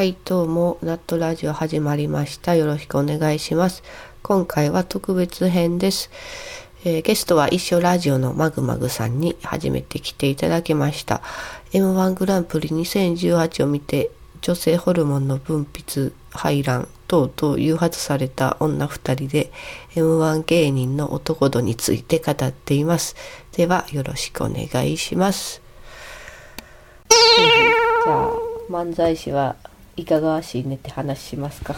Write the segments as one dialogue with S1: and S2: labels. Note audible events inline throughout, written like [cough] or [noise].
S1: はい、どうも、ナットラジオ始まりました。よろしくお願いします。今回は特別編です。えーゲストは一緒ラジオのマグマグさんに初めて来ていただきました。M1 グランプリ2018を見て、女性ホルモンの分泌、排卵等々誘発された女二人で、M1 芸人の男度について語っています。では、よろしくお願いします。じゃあ、漫才師はいかがわしいねって話しますか？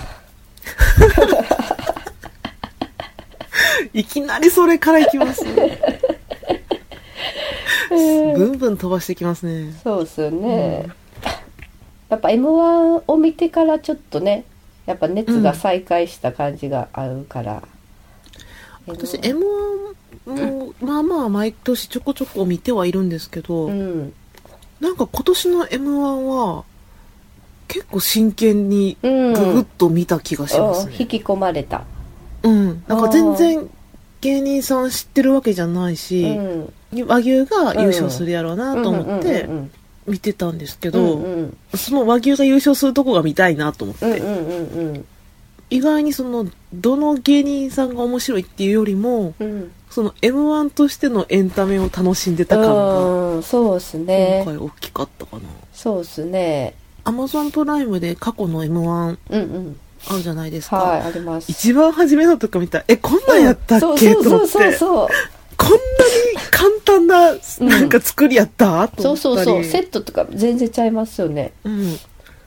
S2: いきなりそれからいきます。ブンブン飛ばしてきますね。
S1: そうですよね。やっぱ M1 を見てからちょっとね、やっぱ熱が再開した感じがあるから。
S2: 私
S1: M1
S2: M1 も、まあまあ毎年ちょこちょこ見てはいるんですけど、
S1: うん。
S2: なんか今年の M1 は結構真剣に
S1: うん。
S2: ググッと見た気がしますね。
S1: うん。引き込まれた。
S2: うん。なんか全然芸人さん知ってるわけじゃないし、
S1: うん。
S2: 和牛が優勝するやろうなと思って
S1: うん
S2: 見てたんですけ
S1: うん
S2: ど、
S1: うん。
S2: その和牛が優勝するとこが見たいなと思って、
S1: うんうんうんうん。
S2: 意外にそのどの芸人さんが面白いっていうよりも
S1: うん。
S2: その m 1としてのエンタメを楽しんでた感が
S1: うん。そうっす
S2: 今
S1: ね
S2: 回大きかったかな、
S1: そうっすね
S2: Amazon プライムで過去の m 1
S1: うんうん。
S2: あるじゃないですか、
S1: はいあります。
S2: 一番初めのとか見た。らえこんなんやったっけ、
S1: そうそう
S2: と思って。
S1: そうそう。
S2: こんなに簡単ななんか作りやった、と
S1: そう
S2: 思ったり。
S1: そうそうセットとか全然ちゃいますよね。
S2: うん、
S1: そ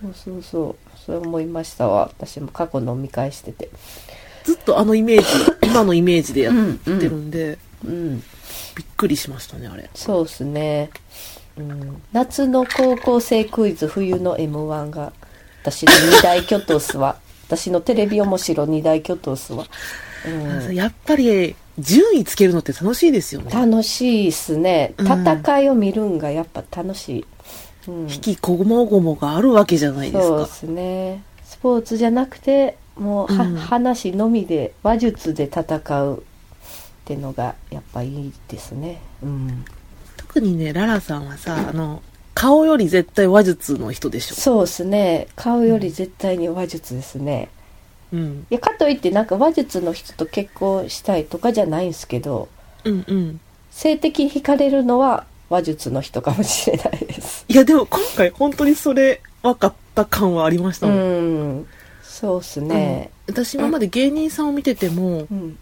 S1: うそうそう。そう思いましたわ。私も過去の見返してて。
S2: ずっとあのイメージ [coughs] 今のイメージでやってるんで、
S1: うん。
S2: びっくりしましたねあれ。
S1: そうっすね、うん、夏の高校生クイズ冬の m 1が私の二大巨頭っすわ私のテレビ面白二大巨頭っすわ、うん、
S2: やっぱり順位つけるのって楽しいですよね。
S1: 楽しいっすね。
S2: うん。
S1: 戦いを見るんがやっぱ楽しい、うん、
S2: 引きこもごもがあるわけじゃないですか。
S1: そうですね。スポーツじゃなくてもうは、
S2: うん。
S1: 話のみで話術で戦うってのがやっぱいいですね。うん
S2: 特にねララさんはさあの顔より絶対話術の人でしょ。
S1: そうですね。顔より絶対に話術ですね、
S2: うん。
S1: いやかといってなんか話術の人と結婚したいとかじゃないんですけど
S2: うんうん。
S1: 性的に惹かれるのは話術の人かもしれないです。
S2: いやでも今回本当にそれ分かった感はありました
S1: う
S2: もん、
S1: ん。そうっすね。
S2: 私今まで芸人さんを見てても
S1: うん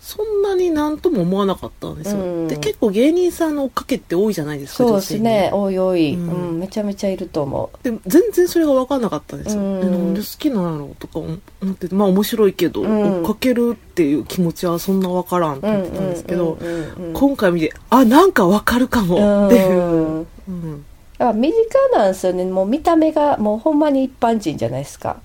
S2: そんなになんとも思わなかったんですよ、
S1: うん。
S2: で結構芸人さんの追っかけって多いじゃないですか
S1: そうですね。
S2: 女性に。
S1: おいおい、
S2: う
S1: うん。んめちゃめちゃいると思
S2: でも全然それが分かんなかったんですよ、
S1: うん。
S2: えなんで好きなのとか思っててまあ面白いけど、
S1: うん。
S2: 追っかけるっていう気持ちはそんな分からんって
S1: う
S2: 言ってたんですけど、
S1: うんうんうんうん
S2: 今回見てあなんか分かるかもっていう、
S1: うん。
S2: う
S1: 身近なんですよね。もう見た目がもうほんまに一般人じゃないですか。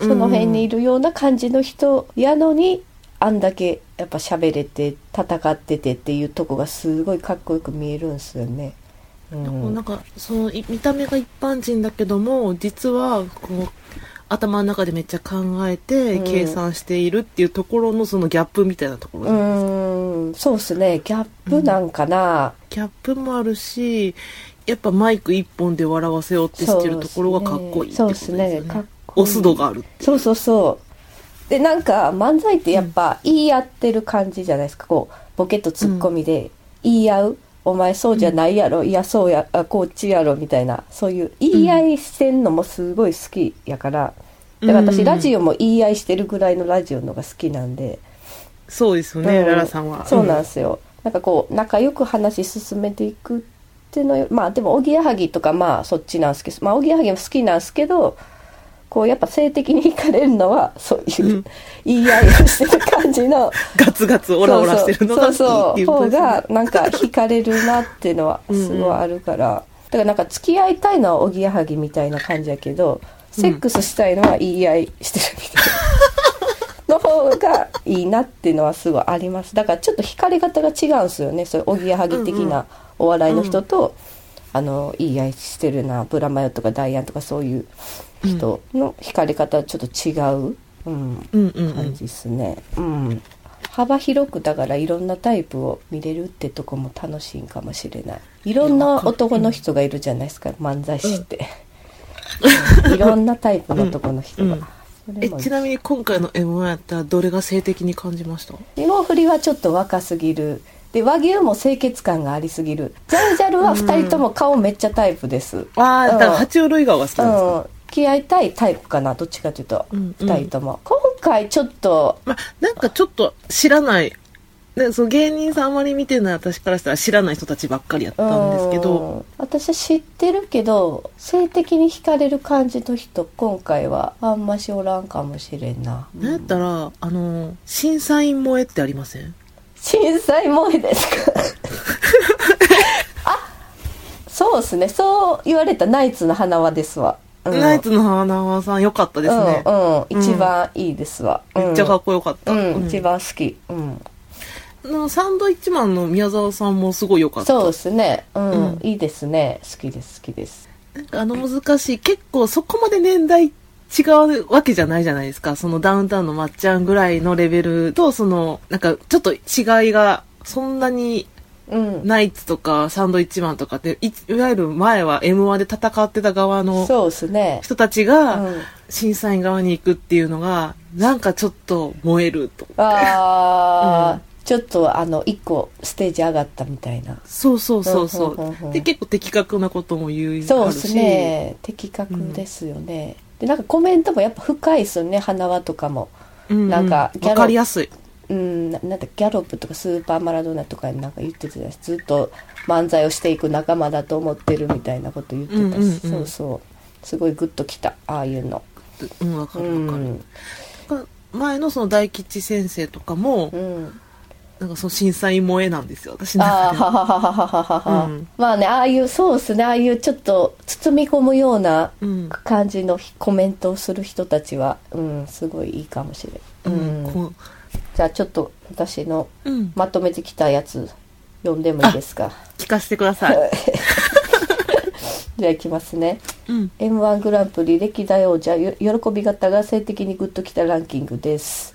S1: その辺にいるような感じの人やのにあんだけやっぱ喋れて戦っててっていうとこがすごいかっこよく見えるんですよね、うん。
S2: なんかそのい見た目が一般人だけども実はこう頭の中でめっちゃ考えて
S1: うん。
S2: 計算しているっていうところのそのギャップみたいなところ、
S1: うん。そうですね。ギャップなんかな、
S2: ギャップもあるしやっぱマイク一本で笑わせようってしてるところがかっこいいって
S1: そうです
S2: ことですよね
S1: ね。かっこいい。
S2: オス度がある
S1: そうそうそうでなんか漫才ってやっぱ言い合ってる感じじゃないですか。こうボケとツッコミで言い合う、お前そうじゃないやろ、いやそうやあこっちやろみたいなそういう言い合いしてんのもすごい好きやから、だから私
S2: うん
S1: ラジオも言い合いしてるぐらいのラジオのが好きなんで、
S2: そうですよね、
S1: うん。
S2: ララさんは。
S1: そうなんですよ、なんかこう仲良く話進めていくっていうのよ。まあでもおぎやはぎとかまあそっちなんですけど。まあおぎやはぎも好きなんですけどこうやっぱ性的に惹かれるのはそういう、
S2: うん。
S1: 言い合いをしてる感じの [laughs]
S2: ガツガツオラオラしてるのが
S1: そうそう。方がなんか惹かれるなっていうのは [laughs] すごいあるから。だからなんか付き合いたいのはおぎやはぎみたいな感じやけどセックスしたいのは言い合いしてるみたいな、[laughs] の方がいいなっていうのはすごいあります。だからちょっと惹かれ方が違うんですよね。そういうおぎやはぎ的なお笑いの人と、あの言い合いしてるなブラマヨとかダイアンとかそういう人の惹かれ方はちょっと違う、うん、
S2: うんうんうん。
S1: 感じですね、うん、幅広くだからいろんなタイプを見れるってとこも楽しいんかもしれない。いろんな男の人がいるじゃないですか漫才師って、うん。いろんなタイプの男の人が、
S2: うん。
S1: それも
S2: えちなみに今回の M1 やったらどれが性的に感じました？
S1: 霜降りはちょっと若すぎる。で和牛も清潔感がありすぎる。ジャルジャルは2人とも顔めっちゃタイプです。
S2: ああだから爬虫類顔が好き
S1: う
S2: なんですか、
S1: ん気合いたいタイプかなどっちかというと、
S2: うん
S1: 二2人とも。今回ちょっと
S2: まあ、なんかちょっと知らない、ね、その芸人さんあまり見てない私からしたら知らない人たちばっかりやったんですけ
S1: うん。
S2: ど、
S1: 私は知ってるけど性的に惹かれる感じの人今回はあんましおらんかもしれんな。
S2: なんやったら、あの、審査員萌えってありません？
S1: 震災萌えですか？[laughs] [laughs] あそうですね。そう言われたナイツの花輪ですわ、うん、
S2: ナイツの花輪さん良かったですね。
S1: うんうん。一番いいですわ、
S2: めっちゃかっこよかった。
S1: 一番好き。うん。
S2: あのサンドイッチマンの宮沢さんもすごい良かった。
S1: そうですね。うん、
S2: うん。
S1: いいですね。好きです好きです。
S2: なんかあの難しい、結構そこまで年代違うわけじゃないじゃないですか。そのダウンタウンのまっちゃんぐらいのレベルと、その、なんかちょっと違いがそんなに
S1: うん。
S2: ナイツとかサンドイッチマンとかっていいわゆる前は M1 で戦ってた側の
S1: そうですね。
S2: 人たち
S1: う
S2: が
S1: ん。
S2: 審査員側に行くっていうのがなんかちょっと燃えると。
S1: ああ、
S2: うん。
S1: ちょっとあの一個ステージ上がったみたいな。
S2: そうそうそうそ
S1: う。んうんうんうん。
S2: うで結構的確なことも言う
S1: そうですね。的確ですよね、でなんかコメントもやっぱ深いですよね。花輪とかも。
S2: うんうん。
S1: なんかギャロ
S2: わかりやすい
S1: うんなんだギャロップとかスーパーマラドーナとかになんか言ってたしずっと漫才をしていく仲間だと思ってるみたいなこと言ってた。し、
S2: うんうんうん、
S1: そうそう。すごいグッときた。ああいうの。
S2: うんわかるわかる、う
S1: ん、
S2: 前のその大吉先生とかも、
S1: うん、
S2: なんかその審査員萌えなんですよ私。の
S1: あ
S2: は
S1: ははははは、まあねああいうそうですね。ああいうちょっと包み込むような感じの、コメントをする人たちは、うん、すごいいいかもしれな
S2: い、
S1: うん、
S2: うん
S1: じゃあちょっと私の
S2: ううん。
S1: まとめてきたやつ読んでもいいですか？
S2: 聞かせてください。[laughs]
S1: じゃあいきますね。
S2: うん。
S1: m 1グランプリ歴代王者よ喜び方が性的にグッときたランキングです。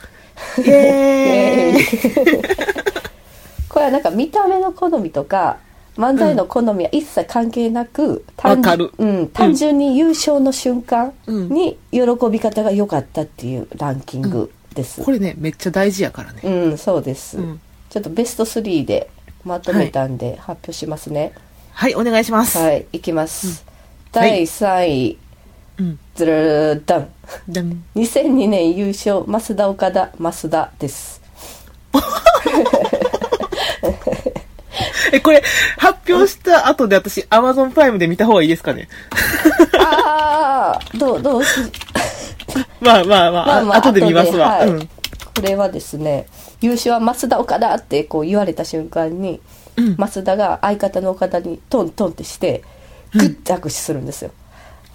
S2: イエーイ。[laughs]
S1: これはなんか見た目の好みとか漫才の好みは一切関係なく、単
S2: わかる。
S1: うん、単純に優勝の瞬間
S2: うん。
S1: に喜び方が良かったっていうランキングです、
S2: これねめっちゃ大事やからね。
S1: うん、そうです、
S2: うん。
S1: ちょっとベスト3でまとめたんで発表しますね。
S2: はいお願いします。
S1: はい、い、きます、
S2: はい
S1: 第3位。
S2: うん
S1: ズルルダン。
S2: でも
S1: 2002年優勝増田岡田増田です。[laughs]
S2: えこれ発表した後で私アマゾンプライムで見た方がいいですかね？[laughs]
S1: ああどうどうし [laughs]
S2: まあまあまあ、
S1: まあまあ
S2: 後で見ますわ、
S1: はい。
S2: うん。
S1: これはですね優勝は増田岡田ってこう言われた瞬間に、
S2: うん。
S1: 増田が相方の岡田にトントンってしてグッて握手するんですよ、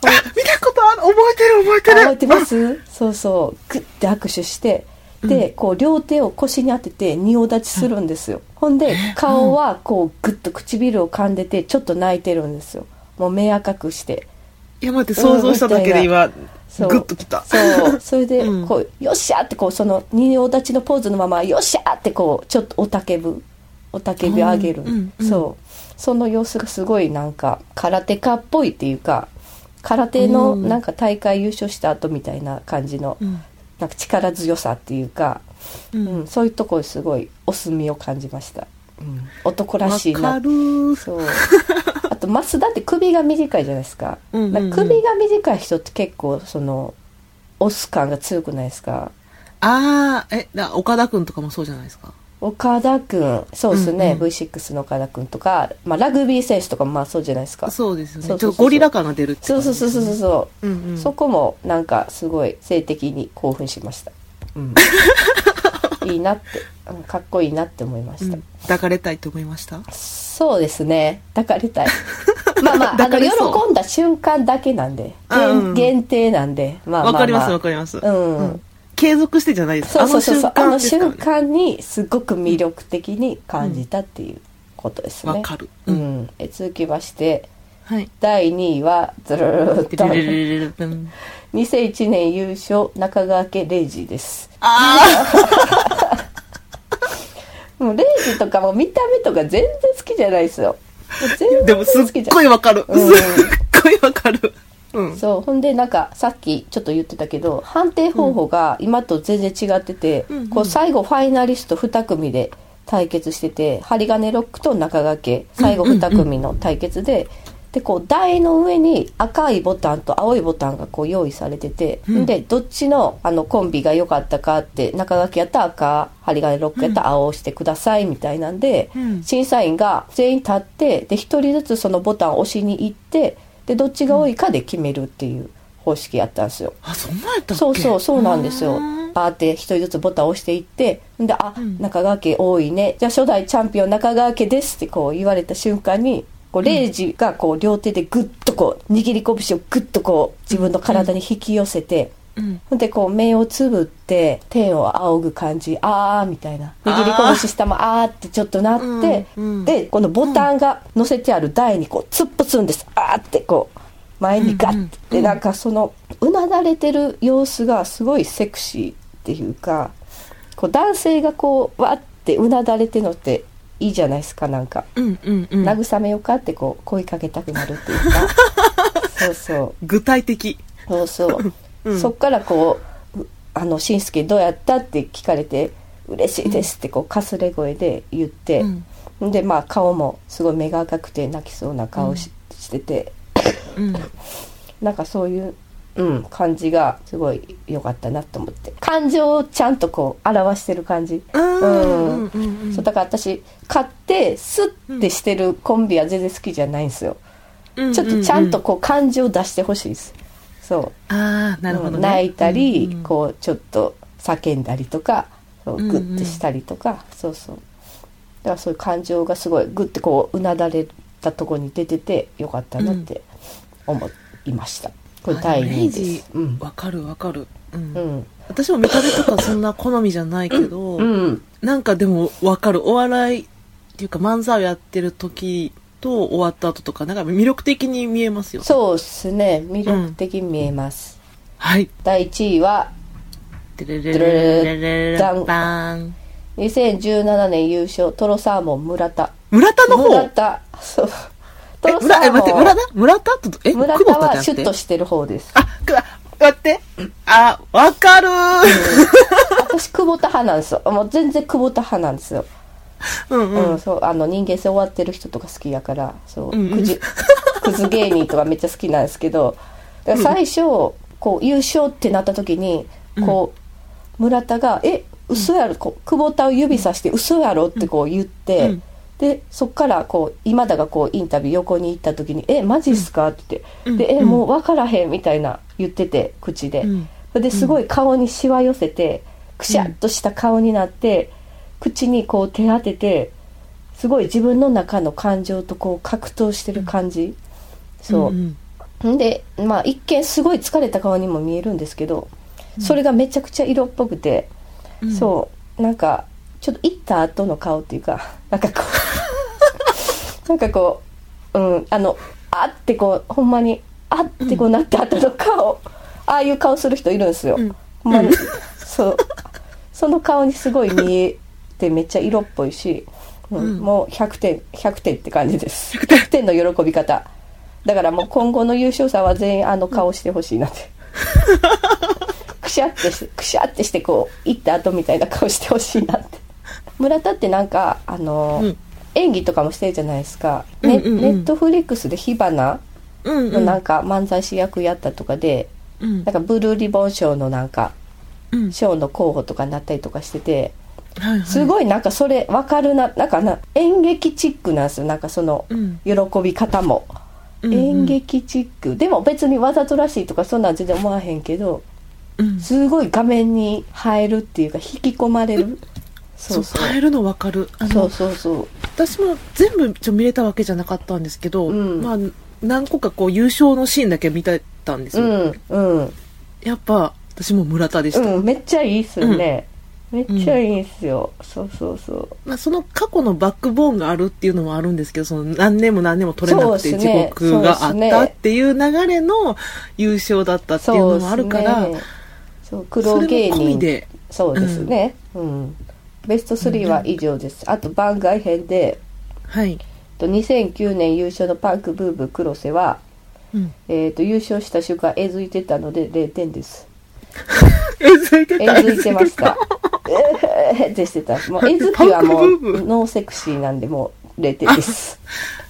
S2: あ見たことある。覚えてる覚えてる。
S1: 覚えてます？そうそう。グッて握手してでこう両手を腰に当てて仁王立ちするんですよ、ほんで顔はこうグッと唇を噛んでてちょっと泣いてるんですよ。もう目赤くして。
S2: いや待って想像しただけで今、グッときた。
S1: そう。[laughs] それで
S2: うん。
S1: こう、よっしゃーってこうその仁王立ちのポーズのままよっしゃーってこうちょっとおたけぶおたけび上げる、
S2: うん
S1: そう。その様子がすごいなんか空手家っぽいっていうか空手の
S2: うん。
S1: なんか大会優勝した後みたいな感じの、
S2: うん。
S1: なんか力強さっていうか、
S2: う
S1: うんん、そういうところすごいお墨を感じました、うん、男ら
S2: わ
S1: しいな。
S2: かる。
S1: そう [laughs] あと増田って首が短いじゃないですか,、
S2: うんうんうん。
S1: 首が短い人って結構そのオス感が強くないですか？
S2: ああえだ岡田君とかもそうじゃないですか？
S1: 岡田君そうですね、
S2: うんうん。
S1: V6 の岡田君とか、まあ、ラグビー選手とかもまあそうじゃないですか。
S2: そうですよね。
S1: そうそうそう。そう
S2: ちょっとゴリラ感が出るって
S1: そうそうそうそうそうそう、
S2: うんうん。
S1: そこもなんかすごい性的に興奮しました、うん、[laughs] いいなって、うん、かっこいいなって思いました、
S2: うん。抱かれたいと思いました？
S1: そうですね。抱かれたい。[laughs] まあまああの喜んだ瞬間だけなんで。
S2: あうん。
S1: 限限定なんで。まあまあ、まあ、
S2: わかりますわかります。
S1: うん。
S2: 継続してじゃないです。
S1: そうそうそう。そうあの瞬
S2: ね
S1: 間にすごく魅力的に感じたっていうことですね。
S2: わかる
S1: う
S2: うん
S1: ん、え続きまして
S2: はい。
S1: 第2位はずるっと
S2: ルルルルルルン
S1: 2001年優勝中川家レイジです
S2: あ
S1: もうレイジとかも見た目とか全然好きじゃないですよ全然
S2: あでもすっ
S1: 好きじゃん
S2: ごいわかるすっごいわかるうん
S1: そうほんでなんかさっきちょっと言ってたけど判定方法が今と全然違ってて、
S2: うん
S1: こう最後ファイナリスト2組で対決してて針金ロックと中掛け最後2組の対決で、でこう台の上に赤いボタンと青いボタンがこう用意されてて、
S2: うん。
S1: でどっちのあのコンビが良かったかって中掛けやったら赤針金ロックやったら青を押してくださいみたいなんで、
S2: うん。
S1: 審査員が全員立ってで1人ずつそのボタンを押しに行ってでどっちが多いかで決めるっていう方式やったんですよ。
S2: あそんなんやった
S1: そうそうそうなんですよ。
S2: うん。
S1: パーって一人ずつボタンを押していってであ、
S2: うん。
S1: 中川家多いね。じゃあ初代チャンピオン中川家ですってこう言われた瞬間にこうレイジがこう両手でグッとこう握り拳をグッとこう自分の体に引き寄せて、
S2: うん。
S1: ほんでこう目をつぶって天を仰ぐ感じあーみたいな。握り拳したまあーってちょっとなって、
S2: うんうん。
S1: でこのボタンが乗せてある台にこう突っ伏すんです。あーってこう前にガッて、なんかそのうなだれてる様子がすごいセクシーっていうかこう男性がこうわってうなだれてるのっていいじゃないですかなんか、
S2: うんうんうん。
S1: 慰めようかってこう声かけたくなるっていうか。[laughs] そうそう。
S2: 具体的。
S1: そうそう、
S2: うん。
S1: そっからこうう「あのしんすけどうやった?」って聞かれて「嬉しいです」ってこうかすれ声で言って、でまあ顔もすごい目が赤くて泣きそうな顔し,、してて。
S2: うん。
S1: なんかそういう、うん、感じがすごい良かったなと思って。感情をちゃんとこう表してる感じ、
S2: うん。
S1: うん
S2: うんうん。
S1: そうだから私買ってスッてしてるコンビは全然好きじゃないんですよ、
S2: うん
S1: ちょっとちゃんとこう感情を出してほしいです。そう。
S2: ああなるほどね。
S1: うん泣いたり、
S2: うんうん
S1: こうちょっと叫んだりとかそう
S2: うんうん。
S1: グッてしたりとか、そうそう。だからそういう感情がすごいグッてこううなだれたとこに出ててよかったなって思いました、これ第2位です。うん。
S2: わかるわかる。うん。
S1: うん。
S2: 私も見た目とかそんな好みじゃないけど、
S1: うん。
S2: なんかでもわかる。お笑いっていうか漫才をやってる時と終わった後とかなんか魅力的に見えますよ。
S1: そうっすね。魅力的に見えます、
S2: はい。
S1: 第1位は
S2: テレレレレレレレバーン
S1: 2017年優勝トロサーモン村田
S2: 村田の方
S1: 村田そう
S2: 村え待って村田？村田？とえ
S1: 村
S2: 田
S1: はシュッとしてる方です。
S2: あくあ待って。あわかる。ー
S1: 私久保田派なんですよ。もう全然久保田派なんですよ、
S2: うん
S1: う
S2: うんん
S1: そうあの人間性終わってる人とか好きやからそう、
S2: うんうん。
S1: くじクズ芸人とかめっちゃ好きなんですけど最初、こう優勝ってなった時にこう、村田が「え嘘やろ」こう久保田を指さして「嘘やろ」ってこう言って、
S2: うん
S1: でそっからこう今田がこうインタビュー横に行った時に「えマジっすか?」って言って「でえもう分からへん」みたいな言ってて口で。ですごい顔にしわ寄せてくしゃっとした顔になって、口にこう手当ててすごい自分の中の感情とこう格闘してる感じ、そう、
S2: ん
S1: んでまあ一見すごい疲れた顔にも見えるんですけど、それがめちゃくちゃ色っぽくて、
S2: うん。
S1: そう。なんかちょっと行った後の顔っていうかなんかこう [laughs] なんかこううんあのあってこうほんまにあってこうなった後の顔、ああいう顔する人いるんですよ、
S2: うん。
S1: ほんまに、そう。その顔にすごい見えてめっちゃ色っぽいし、うん
S2: うん。
S1: もう100点100点って感じです。100点。の喜び方。だからもう今後の優勝者は全員あの顔してほしいなって、[laughs] くしゃってしてくしゃってしてこう行った後みたいな顔してほしいなって村田ってなんかあの、
S2: うん。
S1: 演技とかもしてるじゃないですか、ね
S2: うんうんうん。
S1: ネットフリックスで火花のなんか漫才師役やったとかで、
S2: うん。
S1: なんかブルーリボン賞のなんか
S2: うん。
S1: 賞の候補とかになったりとかしてて
S2: はいはい。
S1: すごいなんかそれ分かるななんかな演劇チックなんですよ。なんかその
S2: うん。
S1: 喜び方も、
S2: うんうん。
S1: 演劇チック。でも別にわざとらしいとかそんなん全然思わへんけど
S2: うん。
S1: すごい画面に映えるっていうか引き込まれる
S2: そう変えるの分かる。あの
S1: そうそうそう。
S2: 私も全部ちょ見れたわけじゃなかったんですけど、
S1: うん。
S2: まあ何個かこう優勝のシーンだけ見てたんですよ、
S1: うんうん。
S2: やっぱ私も村田でした、
S1: うんめっちゃいいっすよね、めっちゃいいっすよ、そうそうそう。
S2: まあ、その過去のバックボーンがあるっていうのもあるんですけどその何年も何年も取れなくて地獄があったっていう流れの優勝だったっていうのもあるから
S1: そうね。そう黒芸人。
S2: で
S1: そうですね。うん、ベスト3は以上です、あと番外編で
S2: はい、
S1: と2009年優勝のパンクブーブー黒瀬は
S2: うん。
S1: えっ、と、優勝した瞬間、えずいてたので0点です。[laughs]
S2: えずいてた
S1: えずいてました。えーってしてた。もう、えずきはもう、ノーセクシーなんで、もう0点です。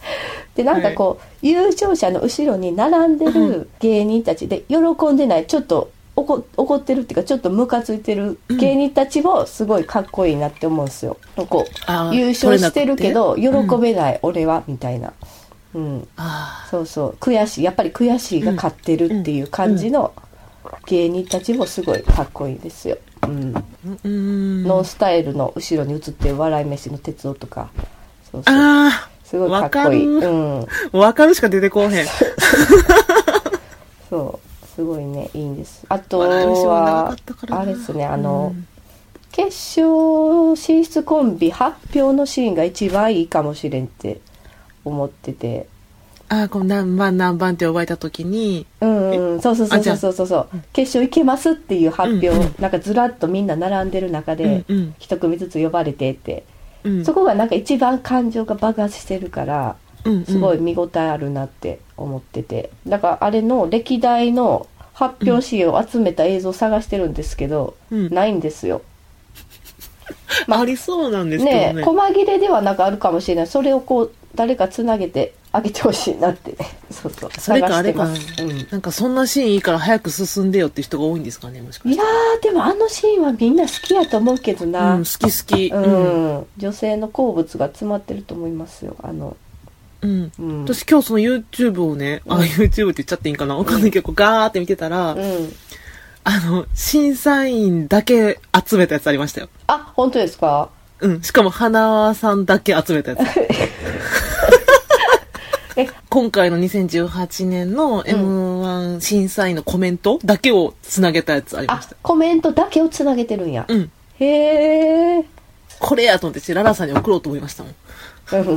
S1: [laughs] で、なんかこう、優勝者の後ろに並んでる芸人たちで、喜んでない、ちょっと怒怒ってるっていうか、ちょっとムカついてる芸人たちも、すごいかっこいいなって思うんですよ。こう、
S2: あー
S1: 優勝してるけど、喜べない、俺は、みたいな。うん。
S2: あ
S1: そうそう悔しいやっぱり悔しいが勝ってるっていう感じの芸人たちもすごいかっこいいですよ、うん
S2: あ。うん。
S1: ノンスタイルの後ろに映ってる笑い飯の哲夫とかそうそう
S2: あ
S1: すごいかっこいい
S2: わかる
S1: うん
S2: かるしか出てこうへん。
S1: そうすごいねいいんです。あと
S2: は
S1: あれですねあの、
S2: うん。
S1: 決勝進出コンビ発表のシーンが一番いいかもしれんって思ってて。
S2: あーこう何番何番って呼ばれた時に、
S1: うんうん、そうそうそうそうそうそう。決勝行けますっていう発表、
S2: うんうん。
S1: なんかずらっとみんな並んでる中で一組ずつ呼ばれてって、
S2: うん、
S1: そこがなんか一番感情が爆発してるからすごい見応えあるなって思ってて。だからあれの歴代の発表シーンを集めた映像を探してるんですけど、
S2: うん。
S1: ないんですよ。[laughs]
S2: ありそうなんですけどね。
S1: ねえ細切れではなんかあるかもしれない。それをこう誰かつなげてあげてほしいなって。[laughs] そうそう。
S2: それかあれか。
S1: うん。
S2: なんかそんなシーンいいから早く進んでよって人が多いんですかねもしか
S1: いや
S2: して
S1: ーでもあのシーンはみんな好きやと思うけどな、
S2: うん、好き好き。
S1: うん。女性の好物が詰まってると思いますよ。あの、
S2: うん、
S1: うん、
S2: 私今日その YouTube をね、あ、
S1: うん
S2: YouTube って言っちゃっていいんかな？わかんないけど、ガーって見てたら、
S1: うん
S2: あの、審査員だけ集めたやつありましたよ。
S1: あ本当ですか？
S2: うん。しかも、花輪さんだけ集めたやつ。[laughs]
S1: え
S2: 今回の2018年の M1 審査員のコメントだけをつなげたやつありま
S1: あ
S2: した。
S1: コメントだけをつなげてるんや、
S2: うん。
S1: へえ
S2: これやと思って、ララさんに送ろうと思いましたもん。
S1: うん、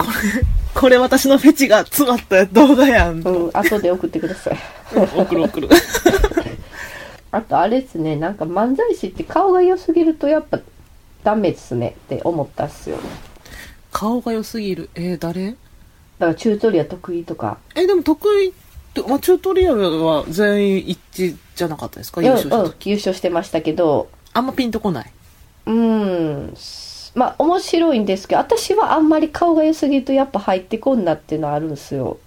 S2: これ私のフェチが詰まった動画やん。
S1: うん、後で送ってください。
S2: うん送る送る。[laughs]
S1: あとあれですね。なんか漫才師って顔が良すぎるとやっぱダメですね。って思ったっすよね。
S2: 顔が良すぎる。えー、誰？
S1: だからチュートリア得意とか。
S2: え、でも得意って、まあ、チュートリアルは全員一致じゃなかったですか？
S1: うん
S2: 優勝した
S1: うん
S2: 時。
S1: 優勝してましたけど。
S2: あんまピンとこない。
S1: うんまあ面白いんですけど私はあんまり顔が良すぎるとやっぱ入ってこんなっていうのはあるんですよ、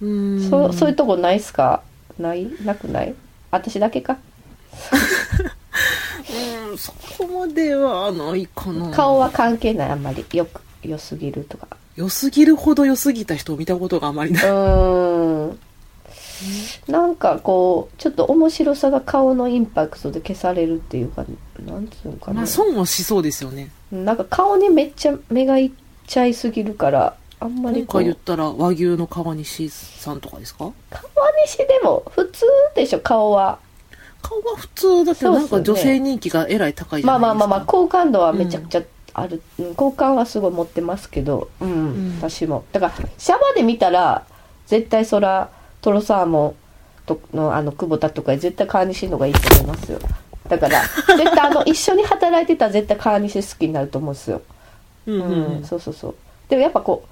S2: うーん。
S1: そそういうとこないっすか？ない？なくない？私だけか？[laughs]
S2: うん、そこまではないかな。
S1: 顔は関係ないあんまり。よく良すぎるとか。
S2: 良すぎるほど良すぎた人を見たことがあまり
S1: う
S2: ない。
S1: ーんなんかこうちょっと面白さが顔のインパクトで消されるっていうかなんつうのかな、
S2: まあ、損はしそうですよね。
S1: なんか顔にめっちゃ目がいっちゃいすぎるからあんまり
S2: 今
S1: こう。
S2: 回言ったら和牛の川西さんとかですか？
S1: 川西でも普通でしょ顔は。
S2: 顔は普通だけど、なんか女性人気がえらい高いじゃないですか。
S1: まあまあまあまあ好感度はめちゃくちゃある、うん好感はすごい持ってますけどうん、
S2: うん。
S1: 私も。だからシャワーで見たら絶対そらトロサーモンとのあの久保田とか絶対川西の方がいいと思いますよ。だから [laughs] 絶対あの一緒に働いてたら絶対川西好きになると思うんですよ。
S2: うんうんうん。
S1: うん、そうそうそう。でもやっぱこ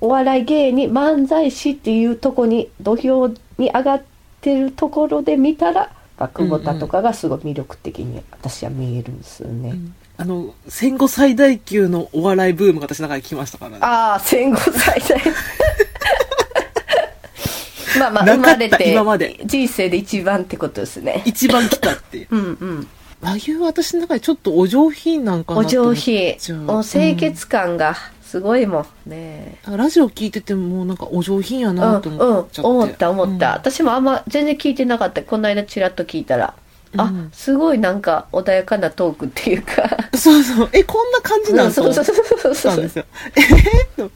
S1: うお笑い芸人漫才師っていうとこに土俵に上がってるところで見たらまあ久保田とかがすごい魅力的に私は見えるんですよね、
S2: あの、戦後最大級のお笑いブームが私の中に来ましたからね。
S1: ああ戦後最大まあまあ生まれて
S2: 今まで。
S1: 人生で一番ってことですね。
S2: 一番来たって。いう。
S1: うんうん。
S2: 和牛は私の中でちょっとお上品なんかな
S1: お上品。もう清潔感がすごいもんね。
S2: うんラジオ聞いててもなんかお上品や
S1: うん
S2: なと思っちゃって、
S1: うん、思った思った、
S2: うん。
S1: 私もあんま全然聞いてなかった。この間チラッと聞いたら、あ
S2: うん。
S1: すごいなんか穏やかなトークっていうか。
S2: そうそう。えこんな感じなんと思っ
S1: そう。そうそうそうそう。
S2: たんですよ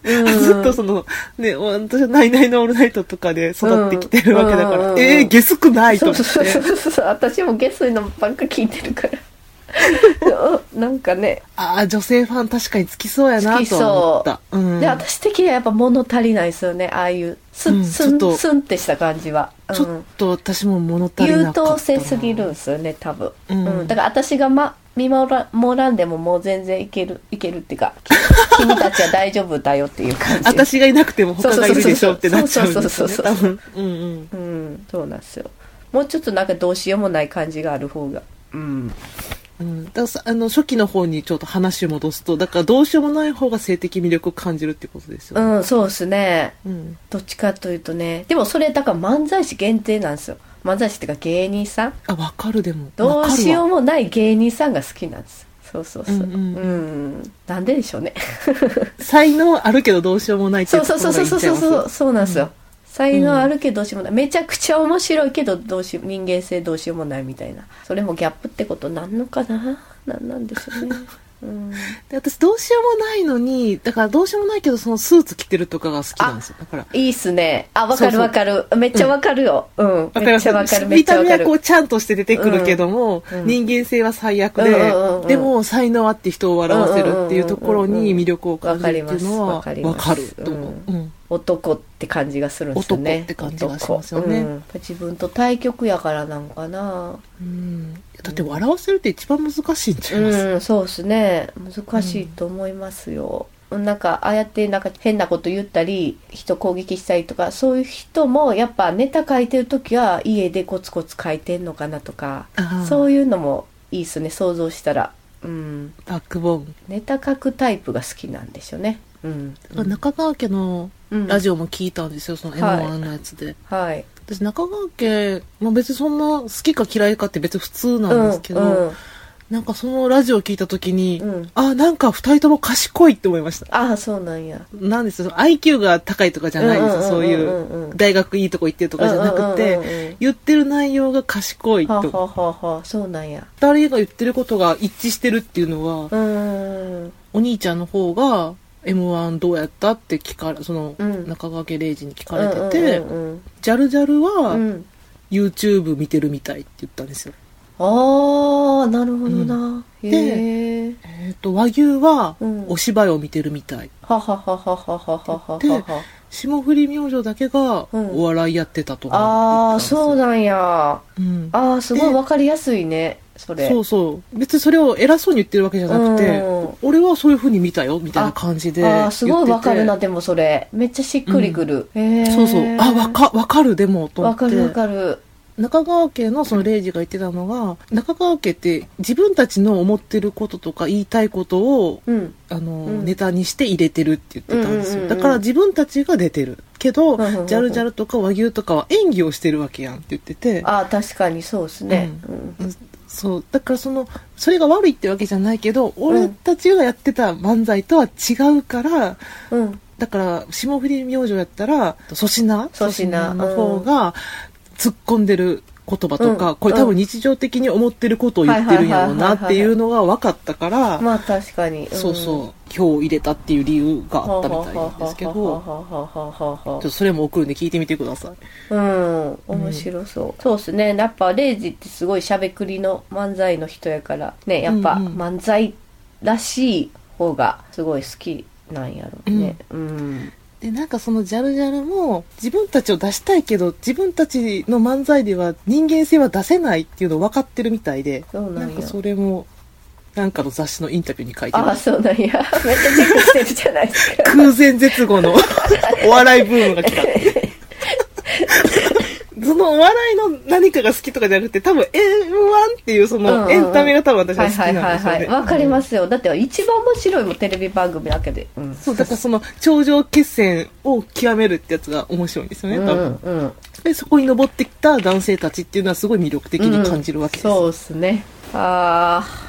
S2: えー、ずっとそのね私は「ナイナイのオールナイト」とかで育ってきてるわけだから、
S1: うん
S2: えー、ゲスくないと
S1: そう
S2: 思って。
S1: そうそうそうそう。私もゲスのばっか聞いてるから。うんなんかね
S2: ああ女性ファン確かにつきそうやなとは思った。う。ん、
S1: で私的にはやっぱ物足りないですよね。ああいうス
S2: うん
S1: ンスンスンってした感じは、
S2: ちょっと私も物足り
S1: 優
S2: なかったな。
S1: 等生すぎるんですよね多分、
S2: う
S1: うん。んだから私が、ま、見守らんでももう全然いけるいけるっていうかき [laughs] 君たちは大丈夫だよっていう感じ。
S2: 私がいなくても他がいるでしょってなっちゃうんですよね
S1: そうそうそう
S2: んうん、
S1: そうなんですよ。もうちょっとなんかどうしようもない感じがある方が。うん
S2: うん、だからさあの初期の方にちょっと話を戻すとだからどうしようもない方が性的魅力を感じるってことですよね、
S1: うんそうですね。
S2: うん。
S1: どっちかというとね。でもそれだから漫才師限定なんですよ。漫才師っていうか芸人さん。
S2: あ分かるでも。
S1: どうしよう
S2: う
S1: もない芸人さんが好きなんです。そうそうそう。
S2: うん
S1: うん、
S2: うん。
S1: なんででしょうね。[laughs]
S2: 才能あるけどどうしようもないって
S1: そ
S2: いう。
S1: そうそうそうそうそう。そうなんですよ、才能あるけどどうしようもない、めちゃくちゃ面白いけどどうしよう人間性どうしようもないみたいな。それもギャップってことなんのかな？なんなんでしょうね。うん。
S2: で私どうしようもないのにだからどうしようもないけどそのスーツ着てるとかが好きなんですよ。だから
S1: いいっすね。あわかるわかる。めっちゃわかるよ。うん、
S2: わかります。
S1: めっちゃわかる。
S2: 見た目はこうちゃんとして出てくるけども、
S1: うん。うん。
S2: 人間性は最悪で、
S1: うんうんうんうん。
S2: でも才能あって人を笑わせるっていうところに魅力を感じるっていうのは
S1: わか
S2: ると思う、
S1: う
S2: うん。
S1: 男って感じがするんですよね。
S2: 男って感じがしますよね。
S1: 自分と対極やからなんかな。
S2: うんだって笑わせるって一番難しいんちゃい？ます、
S1: うんそうですね。難しいと思いますよ、なんかああやってなんか変なこと言ったり人攻撃したりとかそういう人もやっぱネタ書いてる時は家でコツコツ書いてんのかなとかそういうのもいいっすね想像したら。うん。
S2: バックボーン。
S1: ネタ書くタイプが好きなんでしょうね。うん、
S2: 中川家の
S1: うん。
S2: ラジオも聞いたんですよその m
S1: はい
S2: 1のやつで、
S1: はい
S2: 私中川家も別にそんな好きか嫌いかって別に普通なんですけど、
S1: うんうん。
S2: なんかそのラジオ聞いた時に、
S1: うん。
S2: あなんか二人とも賢いって思いました。
S1: ああそうなんや。
S2: なんですよ。IQ が高いとかじゃないですよ、そうい
S1: う
S2: 大学いいとこ行ってるとかじゃなくて言ってる内容が賢いと。
S1: はあ、はあはあはあ、そうなんや。
S2: 二人が言ってることが一致してるっていうのは、
S1: う
S2: お兄ちゃんの方が M1 どうやったって聞かれ、その、中川家礼二に聞かれてて、ジャルジャルは、YouTube 見てるみたいって言ったんですよ。
S1: ああ、なるほどな。
S2: うん、
S1: で、え
S2: っ、ー、と、和牛は、お芝居を見てるみたい。
S1: ははははははは
S2: で、霜降り明星だけが、お笑いやってたと、うん、
S1: ああ、そうなんや。
S2: うん、
S1: ああ、すごいわかりやすいね。それ。
S2: そうそう。別にそれを偉そうに言ってるわけじゃなくて、
S1: うん。
S2: 俺はそういう風に見たよみたいな感じで
S1: ああすごいわかるなでもそれ。めっちゃしっくりくる、へえ
S2: そうそう。あわかわかるでもと思って。
S1: わかるわかる。
S2: 中川家のそのレイジが言ってたのが中川家って自分たちの思ってることとか言いたいことを
S1: うん。
S2: あの、
S1: うん。
S2: ネタにして入れてるって言ってたんですよ、
S1: うんうんうんうん。
S2: だから自分たちが出てる。けど、
S1: うんうんうん
S2: ジャルジャルとか和牛とかは演技をしてるわけやんって言ってて。
S1: ああ確かにそうですね、
S2: うんそうだからそのそれが悪いってわけじゃないけど俺たちがやってた漫才とは違うから
S1: うん。うん
S2: だから霜降り明星やったら粗品。
S1: 粗品
S2: の方が突っ込んでる言葉とか、
S1: うん。
S2: これ多分日常的に思ってることを言ってるんやろうなっていうのが分かったから、
S1: まあ確かに、
S2: そうそう。票を入れたっていう理由があったみたいなんですけどちょっとそれも送るんで聞いてみてください。
S1: うん。面白そう、そうですね。やっぱレイジってすごいしゃべくりの漫才の人やからね。やっぱ
S2: うんうん。
S1: 漫才らしい方がすごい好きなんやろうね。うん、
S2: でなんかそのジャルジャルも自分たちを出したいけど自分たちの漫才では人間性は出せないっていうのを分かってるみたいで
S1: そうなんや。
S2: かそれもなんかの雑誌のインタビューに書いて
S1: ああ
S2: ます
S1: そうなんや。めっちゃチェックしてるじゃないですか。[laughs]
S2: 空前絶後のお笑いブームが来たそのお笑いの何かが好きとかじゃなくて多分 M1 っていうそのエンタメが多分私は好き
S1: はいはい
S2: なんですよね
S1: はいはいわかりますよだって一番面白いもテレビ番組だけでうん
S2: そうだからその頂上決戦を極めるってやつが面白いんですよね多分、
S1: うんうん
S2: でそこに登ってきた男性たちっていうのはすごい魅力的に感じるわけです、
S1: そうですねああ